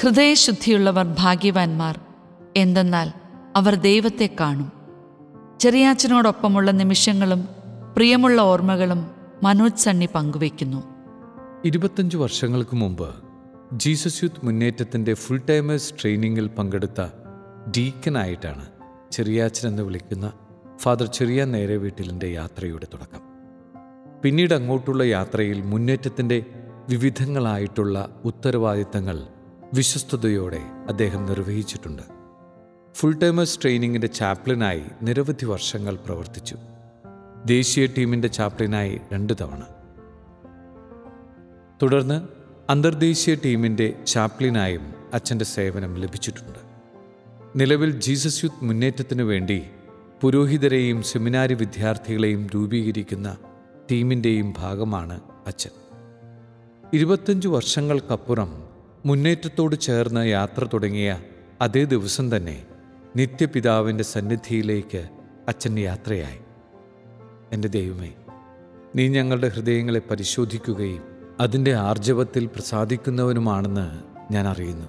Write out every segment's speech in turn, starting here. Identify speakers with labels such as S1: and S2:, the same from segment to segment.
S1: ഹൃദയശുദ്ധിയുള്ളവർ ഭാഗ്യവാന്മാർ. എന്തെന്നാൽ അവർ ദൈവത്തെ കാണും. ചെറിയാച്ചനോടൊപ്പമുള്ള നിമിഷങ്ങളും പ്രിയമുള്ള ഓർമ്മകളും മനോജ് സണ്ണി പങ്കുവയ്ക്കുന്നു.
S2: ഇരുപത്തഞ്ച് വർഷങ്ങൾക്ക് മുമ്പ് ജീസസ് യൂത്ത് മുന്നേറ്റത്തിന്റെ ഫുൾ ടൈമേഴ്സ് ട്രെയിനിങ്ങിൽ പങ്കെടുത്ത ഡീക്കനായിട്ടാണ് ചെറിയാച്ചൻ എന്ന് വിളിക്കുന്ന ഫാദർ ചെറിയ നേരെ വീട്ടിലിന്റെ യാത്രയുടെ തുടക്കം. പിന്നീട് അങ്ങോട്ടുള്ള യാത്രയിൽ മുന്നേറ്റത്തിന്റെ വിവിധങ്ങളായിട്ടുള്ള ഉത്തരവാദിത്തങ്ങൾ വിശ്വസ്തയോടെ അദ്ദേഹം നിർവഹിച്ചിട്ടുണ്ട്. ഫുൾ ടൈമേഴ്സ് ട്രെയിനിങ്ങിന്റെ ചാപ്ലിനായി നിരവധി വർഷങ്ങൾ പ്രവർത്തിച്ചു. ദേശീയ ടീമിന്റെ ചാപ്ലിനായി രണ്ട് തവണ. തുടർന്ന് അന്തർദേശീയ ടീമിന്റെ ചാപ്ലിനായും അച്ഛന്റെ സേവനം ലഭിച്ചിട്ടുണ്ട്. നിലവിൽ ജീസസ് യൂത്ത് മുന്നേറ്റത്തിനു വേണ്ടി പുരോഹിതരെയും സെമിനാരി വിദ്യാർത്ഥികളെയും രൂപീകരിക്കുന്ന ടീമിന്റെയും ഭാഗമാണ് അച്ഛൻ. ഇരുപത്തഞ്ച് വർഷങ്ങൾക്കപ്പുറം മുന്നേറ്റത്തോട് ചേർന്ന് യാത്ര തുടങ്ങിയ അതേ ദിവസം തന്നെ നിത്യപിതാവിന്റെ സന്നിധിയിലേക്ക് അച്ഛൻ യാത്രയായി. എന്റെ ദൈവമേ നീ ഞങ്ങളുടെ ഹൃദയങ്ങളെ പരിശോധിക്കുകയും അതിന്റെ ആർജവത്തിൽ പ്രസാദിക്കുന്നവനുമാണെന്ന് ഞാൻ അറിയുന്നു.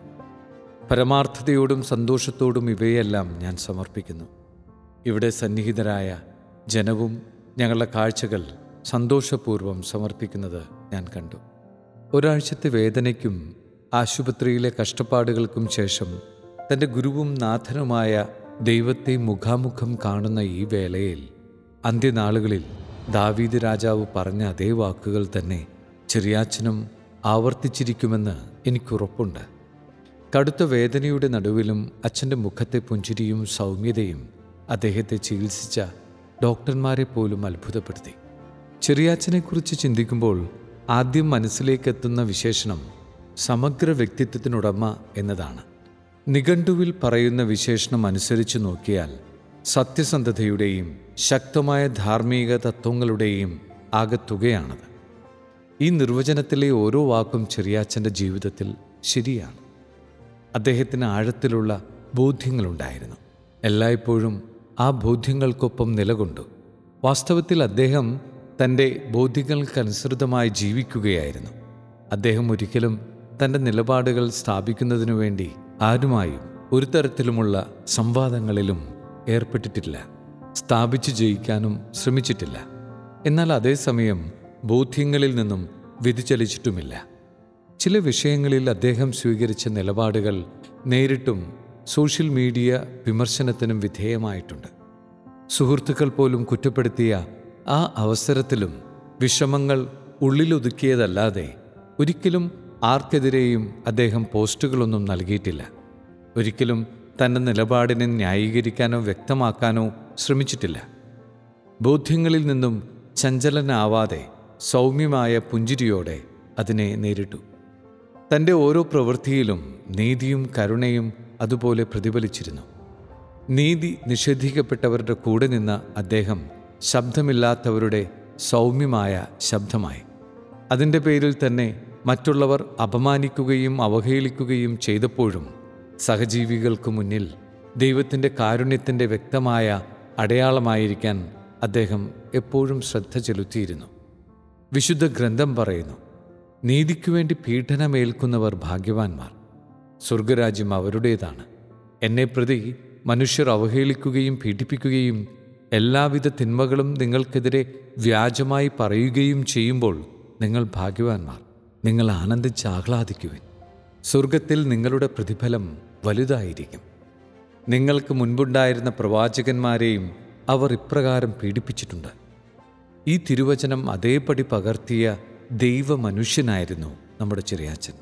S2: പരമാർത്ഥതയോടും സന്തോഷത്തോടും ഇവയെല്ലാം ഞാൻ സമർപ്പിക്കുന്നു. ഇവിടെ സന്നിഹിതരായ ജനവും ഞങ്ങളുടെ കാഴ്ചകൾ സന്തോഷപൂർവം സമർപ്പിക്കുന്നത് ഞാൻ കണ്ടു. ഒരാഴ്ചത്തെ വേദനയ്ക്കും ആശുപത്രിയിലെ കഷ്ടപ്പാടുകൾക്കും ശേഷം തന്റെ ഗുരുവും നാഥനുമായ ദൈവത്തെ മുഖാമുഖം കാണുന്ന ഈ വേളയിൽ അന്ത്യനാളുകളിൽ ദാവീദ് രാജാവ് പറഞ്ഞ അതേ വാക്കുകൾ തന്നെ ചെറിയാച്ചനും ആവർത്തിച്ചിരിക്കുമെന്ന് എനിക്കുറപ്പുണ്ട്. കടുത്ത വേദനയുടെ നടുവിലും അച്ഛന്റെ മുഖത്തെ പുഞ്ചിരിയും സൗമ്യതയും അദ്ദേഹത്തെ ചികിത്സിച്ച ഡോക്ടർമാരെ പോലും അത്ഭുതപ്പെടുത്തി. ചെറിയാച്ചനെക്കുറിച്ച് ചിന്തിക്കുമ്പോൾ ആദ്യം മനസ്സിലേക്കെത്തുന്ന വിശേഷണം സമഗ്ര വ്യക്തിത്വത്തിനുടമ എന്നതാണ്. നിഘണ്ടുവിൽ പറയുന്ന വിശേഷണം അനുസരിച്ച് നോക്കിയാൽ സത്യസന്ധതയുടെയും ശക്തമായ ധാർമ്മിക തത്വങ്ങളുടെയും ആകത്തുകയാണത്. ഈ നിർവചനത്തിലെ ഓരോ വാക്കും ചെറിയാച്ചന്റെ ജീവിതത്തിൽ ശരിയാണ്. അദ്ദേഹത്തിന് ആഴത്തിലുള്ള ബോധ്യങ്ങളുണ്ടായിരുന്നു. എല്ലായ്പ്പോഴും ആ ബോധ്യങ്ങൾക്കൊപ്പം നിലകൊണ്ടു. വാസ്തവത്തിൽ അദ്ദേഹം തന്റെ ബോധ്യങ്ങൾക്കനുസൃതമായി ജീവിക്കുകയായിരുന്നു. അദ്ദേഹം ഒരിക്കലും തന്റെ നിലപാടുകൾ സ്ഥാപിക്കുന്നതിനു വേണ്ടി ആരുമായും ഒരു തരത്തിലുമുള്ള സംവാദങ്ങളിലും ഏർപ്പെട്ടിട്ടില്ല. സ്ഥാപിച്ചു ജയിക്കാനും ശ്രമിച്ചിട്ടില്ല. എന്നാൽ അതേസമയം ബോധ്യങ്ങളിൽ നിന്നും വ്യതിചലിച്ചിട്ടുമില്ല. ചില വിഷയങ്ങളിൽ അദ്ദേഹം സ്വീകരിച്ച നിലപാടുകൾ നേരിട്ടും സോഷ്യൽ മീഡിയ വിമർശനത്തിനും വിധേയമായിട്ടുണ്ട്. സുഹൃത്തുക്കൾ പോലും കുറ്റപ്പെടുത്തിയ ആ അവസരത്തിലും വിഷമങ്ങൾ ഉള്ളിലൊതുക്കിയതല്ലാതെ ഒരിക്കലും ആർക്കെതിരെയും അദ്ദേഹം പോസ്റ്റുകളൊന്നും നൽകിയിട്ടില്ല. ഒരിക്കലും തന്റെ നിലപാടിനെ ന്യായീകരിക്കാനോ വ്യക്തമാക്കാനോ ശ്രമിച്ചിട്ടില്ല. ബോധ്യങ്ങളിൽ നിന്നും ചഞ്ചലനാവാതെ സൗമ്യമായ പുഞ്ചിരിയോടെ അതിനെ നേരിട്ടു. തന്റെ ഓരോ പ്രവൃത്തിയിലും നീതിയും കരുണയും അതുപോലെ പ്രതിഫലിച്ചിരുന്നു. നീതി നിഷേധിക്കപ്പെട്ടവരുടെ കൂടെ നിന്ന അദ്ദേഹം ശബ്ദമില്ലാത്തവരുടെ സൗമ്യമായ ശബ്ദമായി. അതിന്റെ പേരിൽ തന്നെ മറ്റുള്ളവർ അപമാനിക്കുകയും അവഹേളിക്കുകയും ചെയ്തപ്പോഴും സഹജീവികൾക്ക് മുന്നിൽ ദൈവത്തിന്റെ കാരുണ്യത്തിന്റെ വ്യക്തമായ അടയാളമായിരിക്കാൻ അദ്ദേഹം എപ്പോഴും ശ്രദ്ധ ചെലുത്തിയിരുന്നു. വിശുദ്ധ ഗ്രന്ഥം പറയുന്നു നീതിക്കു വേണ്ടി പീഡനമേൽക്കുന്നവർ ഭാഗ്യവാന്മാർ. സ്വർഗരാജ്യം അവരുടേതാണ്. എന്നെ പ്രതി മനുഷ്യർ അവഹേളിക്കുകയും പീഡിപ്പിക്കുകയും എല്ലാവിധ തിന്മകളും നിങ്ങൾക്കെതിരെ വ്യാജമായി പറയുകയും ചെയ്യുമ്പോൾ നിങ്ങൾ ഭാഗ്യവാന്മാർ. നിങ്ങൾ ആനന്ദിച്ച് ആഹ്ലാദിക്കുവിൻ. സ്വർഗത്തിൽ നിങ്ങളുടെ പ്രതിഫലം വലുതായിരിക്കും. നിങ്ങൾക്ക് മുൻപുണ്ടായിരുന്ന പ്രവാചകന്മാരെയും അവർ ഇപ്രകാരം പീഡിപ്പിച്ചിട്ടുണ്ട്. ഈ തിരുവചനം അതേപടി പകർത്തിയ ദൈവമനുഷ്യനായിരുന്നു നമ്മുടെ ചെറിയാച്ചൻ.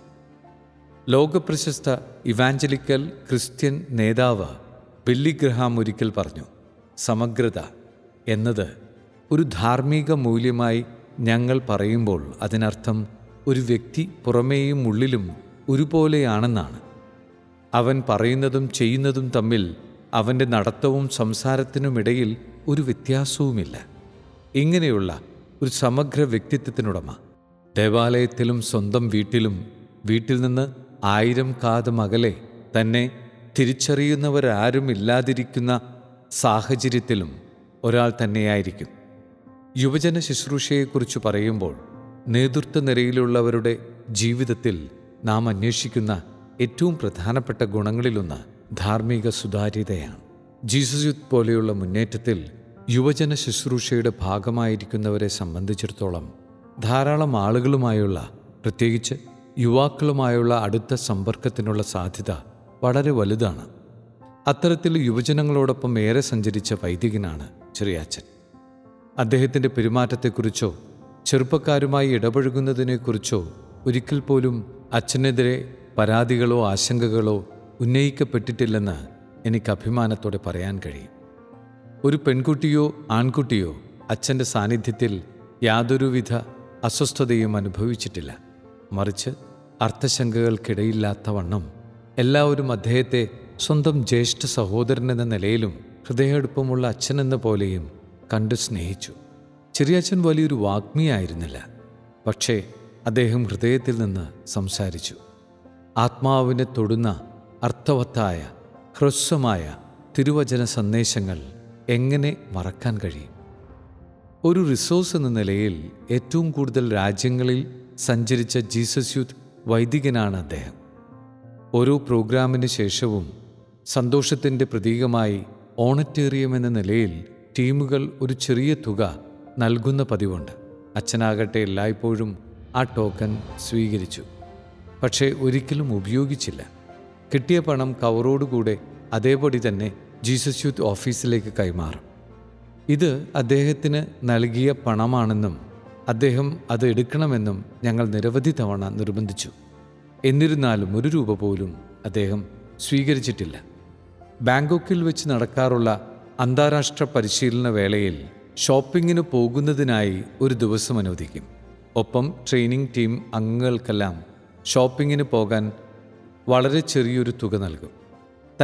S2: ലോകപ്രശസ്ത ഇവാഞ്ചലിക്കൽ ക്രിസ്ത്യൻ നേതാവ് ബില്ലിഗ്രഹാം ഒരിക്കൽ പറഞ്ഞു സമഗ്രത എന്നത് ഒരു ധാർമ്മിക മൂല്യമായി ഞങ്ങൾ പറയുമ്പോൾ അതിനർത്ഥം ഒരു വ്യക്തി പുറമേയും ഉള്ളിലും ഒരുപോലെയാണെന്നാണ്. അവൻ പറയുന്നതും ചെയ്യുന്നതും തമ്മിൽ അവന്റെ നടത്തവും സംസാരത്തിനുമിടയിൽ ഒരു വ്യത്യാസവുമില്ല. ഇങ്ങനെയുള്ള ഒരു സമഗ്ര വ്യക്തിത്വത്തിനുടമ. ദേവാലയത്തിലും സ്വന്തം വീട്ടിലും വീട്ടിൽ നിന്ന് ആയിരം കാതം അകലെ തന്നെ തിരിച്ചറിയുന്നവരാരും ഇല്ലാതിരിക്കുന്ന സാഹചര്യത്തിലും ഒരാൾ തന്നെയായിരിക്കും. യുവജന ശുശ്രൂഷയെക്കുറിച്ച് പറയുമ്പോൾ നേതൃത്വ നിരയിലുള്ളവരുടെ ജീവിതത്തിൽ നാം അന്വേഷിക്കുന്ന ഏറ്റവും പ്രധാനപ്പെട്ട ഗുണങ്ങളിലൊന്ന് ധാർമ്മിക സുതാര്യതയാണ്. ജീസസ് യുദ്ധ പോലെയുള്ള മുന്നേറ്റത്തിൽ യുവജന ശുശ്രൂഷയുടെ ഭാഗമായിരിക്കുന്നവരെ സംബന്ധിച്ചിടത്തോളം ധാരാളം ആളുകളുമായുള്ള പ്രത്യേകിച്ച് യുവാക്കളുമായുള്ള അടുത്ത സമ്പർക്കത്തിനുള്ള സാധ്യത വളരെ വലുതാണ്. അത്തരത്തിൽ യുവജനങ്ങളോടൊപ്പം ഏറെ സഞ്ചരിച്ച വൈദികനാണ് ചെറിയാച്ചൻ. അദ്ദേഹത്തിന്റെ പെരുമാറ്റത്തെക്കുറിച്ചോ ചെറുപ്പക്കാരുമായി ഇടപഴകുന്നതിനെക്കുറിച്ചോ ഒരിക്കൽ പോലും അച്ഛനെതിരെ പരാതികളോ ആശങ്കകളോ ഉന്നയിക്കപ്പെട്ടിട്ടില്ലെന്ന് എനിക്ക് അഭിമാനത്തോടെ പറയാൻ കഴിയും. ഒരു പെൺകുട്ടിയോ ആൺകുട്ടിയോ അച്ഛന്റെ സാന്നിധ്യത്തിൽ യാതൊരുവിധ അസ്വസ്ഥതയും അനുഭവിച്ചിട്ടില്ല. മറിച്ച് അർത്ഥശങ്കകൾക്കിടയില്ലാത്തവണ്ണം എല്ലാവരും അദ്ദേഹത്തെ സ്വന്തം ജ്യേഷ്ഠ സഹോദരനെന്ന നിലയിലും ഹൃദയടുപ്പമുള്ള അച്ഛനെന്ന പോലെയും കണ്ടു സ്നേഹിച്ചു. ചെറിയച്ഛൻ വലിയൊരു വാഗ്മിയായിരുന്നില്ല. പക്ഷേ അദ്ദേഹം ഹൃദയത്തിൽ നിന്ന് സംസാരിച്ചു. ആത്മാവിനെ തൊടുന്ന അർത്ഥവത്തായ ഹ്രസ്വമായ തിരുവചന സന്ദേശങ്ങൾ എങ്ങനെ മറക്കാൻ കഴിയും? ഒരു റിസോഴ്സ് എന്ന നിലയിൽ ഏറ്റവും കൂടുതൽ രാജ്യങ്ങളിൽ സഞ്ചരിച്ച ജീസസ് യൂത്ത് വൈദികനാണ് അദ്ദേഹം. ഓരോ പ്രോഗ്രാമിന് ശേഷവും സന്തോഷത്തിന്റെ പ്രതീകമായി ഓണറ്റേറിയം എന്ന നിലയിൽ ടീമുകൾ ഒരു ചെറിയ തുക നൽകുന്ന പതിവുണ്ട്. അച്ഛനാകട്ടെ എല്ലായ്പ്പോഴും ആ ടോക്കൺ സ്വീകരിച്ചു. പക്ഷേ ഒരിക്കലും ഉപയോഗിച്ചില്ല. കിട്ടിയ പണം കവറോടുകൂടെ അതേപടി തന്നെ ജീസസ് യൂത്ത് ഓഫീസിലേക്ക് കൈമാറും. ഇത് അദ്ദേഹത്തിന് നൽകിയ പണമാണെന്നും അദ്ദേഹം അത് എടുക്കണമെന്നും ഞങ്ങൾ നിരവധി തവണ നിർബന്ധിച്ചു. എന്നിരുന്നാലും ഒരു രൂപ പോലും അദ്ദേഹം സ്വീകരിച്ചിട്ടില്ല. ബാങ്കോക്കിൽ വെച്ച് നടക്കാറുള്ള അന്താരാഷ്ട്ര പരിശീലന വേളയിൽ ഷോപ്പിങ്ങിന് പോകുന്നതിനായി ഒരു ദിവസം അനുവദിക്കും. ഒപ്പം ട്രെയിനിങ് ടീം അംഗങ്ങൾക്കെല്ലാം ഷോപ്പിങ്ങിന് പോകാൻ വളരെ ചെറിയൊരു തുക നൽകും.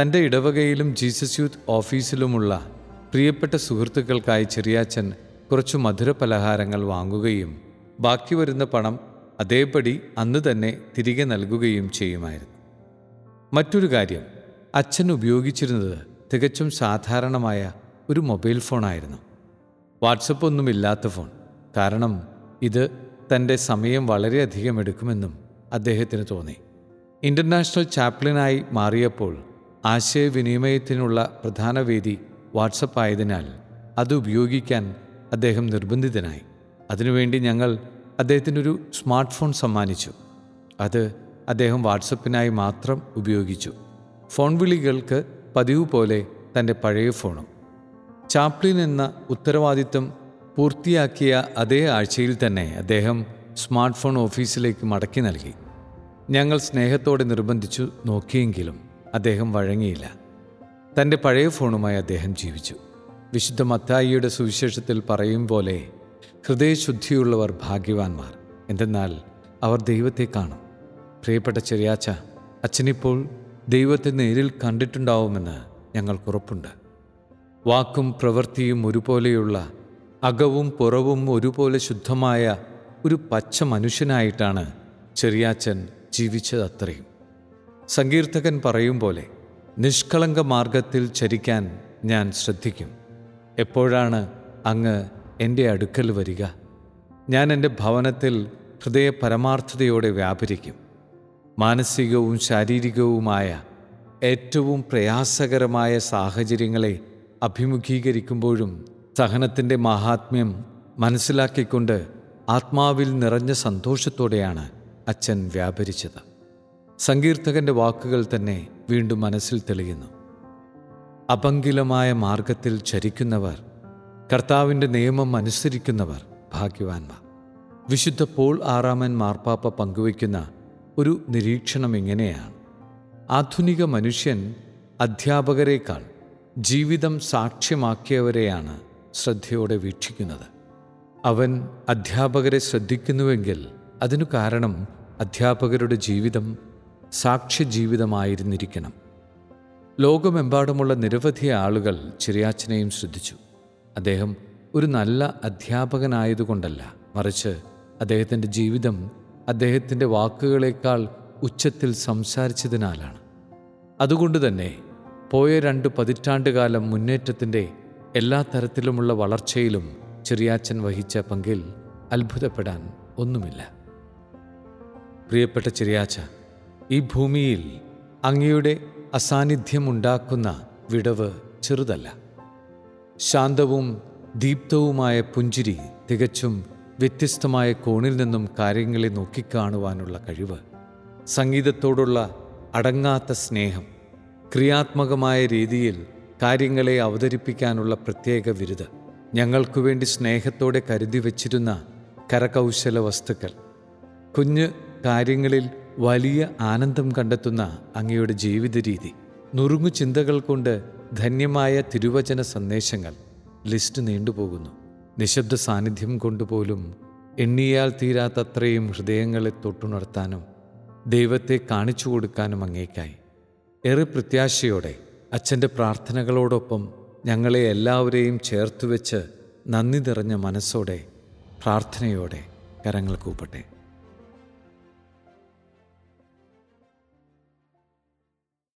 S2: തന്റെ ഇടവകയിലും ജീസസ് യൂത്ത് ഓഫീസിലുമുള്ള പ്രിയപ്പെട്ട സുഹൃത്തുക്കൾക്കായി ചെറിയാച്ചൻ കുറച്ച് മധുര പലഹാരങ്ങൾ വാങ്ങുകയും ബാക്കി വരുന്ന പണം അതേപടി അന്ന് തന്നെ തിരികെ നൽകുകയും ചെയ്യുമായിരുന്നു. മറ്റൊരു കാര്യം അച്ഛൻ ഉപയോഗിച്ചിരുന്നത് തികച്ചും സാധാരണമായ ഒരു മൊബൈൽ ഫോണായിരുന്നു. വാട്സപ്പ് ഒന്നുമില്ലാത്ത ഫോൺ. കാരണം ഇത് തന്റെ സമയം വളരെയധികം എടുക്കുമെന്നും അദ്ദേഹത്തിന് തോന്നി. ഇന്റർനാഷണൽ ചാപ്ലിനായി മാറിയപ്പോൾ ആശയവിനിമയത്തിനുള്ള പ്രധാന വേദി വാട്സപ്പ് ആയതിനാൽ അത് ഉപയോഗിക്കാൻ അദ്ദേഹം നിർബന്ധിതനായി. അതിനുവേണ്ടി ഞങ്ങൾ അദ്ദേഹത്തിനൊരു സ്മാർട്ട് ഫോൺ സമ്മാനിച്ചു. അത് അദ്ദേഹം വാട്സപ്പിനായി മാത്രം ഉപയോഗിച്ചു. ഫോൺ വിളികൾക്ക് പതിവ് പോലെ തന്റെ പഴയ ഫോണും. ചാപ്ലിൻ എന്ന ഉത്തരവാദിത്തം പൂർത്തിയാക്കിയ അതേ ആഴ്ചയിൽ തന്നെ അദ്ദേഹം സ്മാർട്ട് ഫോൺ ഓഫീസിലേക്ക് മടക്കി നൽകി. ഞങ്ങൾ സ്നേഹത്തോടെ നിർബന്ധിച്ചു നോക്കിയെങ്കിലും അദ്ദേഹം വഴങ്ങിയില്ല. തന്റെ പഴയ ഫോണുമായി അദ്ദേഹം ജീവിച്ചു. വിശുദ്ധ മത്തായിയുടെ സുവിശേഷത്തിൽ പറയും പോലെ ഹൃദയശുദ്ധിയുള്ളവർ ഭാഗ്യവാന്മാർ എന്തെന്നാൽ അവർ ദൈവത്തെ കാണും. പ്രിയപ്പെട്ട ചെറിയാച്ച അച്ഛനിപ്പോൾ ദൈവത്തെ നേരിൽ കണ്ടിട്ടുണ്ടാവുമെന്ന് ഞങ്ങൾക്കുറപ്പുണ്ട് വാക്കും പ്രവൃത്തിയും ഒരുപോലെയുള്ള അകവും പുറവും ഒരുപോലെ ശുദ്ധമായ ഒരു പച്ച മനുഷ്യനായിട്ടാണ് ചെറിയാച്ചൻ ജീവിച്ചത് അത്രയും സങ്കീർത്തകൻ പറയും പോലെ നിഷ്കളങ്ക മാർഗത്തിൽ ചരിക്കാൻ ഞാൻ ശ്രദ്ധിക്കും. എപ്പോഴാണ് അങ്ങ് എന്റെ അടുക്കൽ വരിക? ഞാൻ എന്റെ ഭവനത്തിൽ ഹൃദയ പരമാർത്ഥതയോടെ വ്യാപരിക്കും. മാനസികവും ശാരീരികവുമായ ഏറ്റവും പ്രയാസകരമായ സാഹചര്യങ്ങളെ അഭിമുഖീകരിക്കുമ്പോഴും സഹനത്തിന്റെ മഹാത്മ്യം മനസ്സിലാക്കിക്കൊണ്ട് ആത്മാവിൽ നിറഞ്ഞ സന്തോഷത്തോടെയാണ് അച്ഛൻ വ്യാപരിച്ചത്. സങ്കീർത്തകന്റെ വാക്കുകൾ തന്നെ വീണ്ടും മനസ്സിൽ തെളിയുന്നു. അപങ്കിലമായ മാർഗത്തിൽ ചരിക്കുന്നവർ കർത്താവിന്റെ നിയമം അനുസരിക്കുന്നവർ ഭാഗ്യവാന്മാർ. വിശുദ്ധ പോൾ ആറാമൻ മാർപ്പാപ്പ പങ്കുവയ്ക്കുന്ന ഒരു നിരീക്ഷണം ഇങ്ങനെയാണ്. ആധുനിക മനുഷ്യൻ അധ്യാപകരെക്കാൾ ജീവിതം സാക്ഷ്യമാക്കിയവരെയാണ് ശ്രദ്ധയോടെ വീക്ഷിക്കുന്നത്. അവൻ അധ്യാപകരെ ശ്രദ്ധിക്കുന്നുവെങ്കിൽ അതിനു കാരണം അധ്യാപകരുടെ ജീവിതം സാക്ഷ്യജീവിതമായിരുന്നിരിക്കണം. ലോകമെമ്പാടുമുള്ള നിരവധി ആളുകൾ ചിരിയാച്ചനെയും ശ്രദ്ധിച്ചു. അദ്ദേഹം ഒരു നല്ല അധ്യാപകനായതുകൊണ്ടല്ല മറിച്ച് അദ്ദേഹത്തിന്റെ ജീവിതം അദ്ദേഹത്തിന്റെ വാക്കുകളേക്കാൾ ഉച്ചത്തിൽ സംസാരിച്ചതിനാലാണ്. അതുകൊണ്ട് തന്നെ പോയ രണ്ട് പതിറ്റാണ്ടുകാലം മുന്നേറ്റത്തിന്റെ എല്ലാ തരത്തിലുമുള്ള വളർച്ചയിലും ചെറിയാച്ചൻ വഹിച്ച പങ്കിൽ അത്ഭുതപ്പെടാൻ ഒന്നുമില്ല. പ്രിയപ്പെട്ട ചെറിയാച്ച ഈ ഭൂമിയിൽ അങ്ങയുടെ അസാന്നിധ്യമുണ്ടാക്കുന്ന വിടവ് ചെറുതല്ല. ശാന്തവും ദീപ്തവുമായ പുഞ്ചിരി തികച്ചും വ്യത്യസ്തമായ കോണിൽ നിന്നും കാര്യങ്ങളെ നോക്കിക്കാണുവാനുള്ള കഴിവ് സംഗീതത്തോടുള്ള അടങ്ങാത്ത സ്നേഹം ക്രിയാത്മകമായ രീതിയിൽ കാര്യങ്ങളെ അവതരിപ്പിക്കാനുള്ള പ്രത്യേക വിരുദ് ഞങ്ങൾക്കു വേണ്ടി സ്നേഹത്തോടെ കരുതി വച്ചിരുന്ന കരകൗശല വസ്തുക്കൾ. കുഞ്ഞ് കാര്യങ്ങളിൽ വലിയ ആനന്ദം കണ്ടെത്തുന്ന അങ്ങയുടെ ജീവിത രീതി. നുറുങ്ങു ചിന്തകൾ കൊണ്ട് ധന്യമായ തിരുവചന സന്ദേശങ്ങൾ ലിസ്റ്റ് നീണ്ടുപോകുന്നു. നിശബ്ദ സാന്നിധ്യം കൊണ്ടുപോലും എണ്ണിയാൽ തീരാത്തത്രയും ഹൃദയങ്ങളെ തൊട്ടുണർത്താനും ദൈവത്തെ കാണിച്ചു കൊടുക്കാനും അങ്ങേക്കായി ഏറെ പ്രത്യാശയോടെ അച്ഛന്റെ പ്രാർത്ഥനകളോടൊപ്പം ഞങ്ങളെ എല്ലാവരെയും ചേർത്തുവെച്ച് നന്ദി നിറഞ്ഞ മനസ്സോടെ പ്രാർത്ഥനയോടെ കരങ്ങൾ കൂപ്പട്ടെ.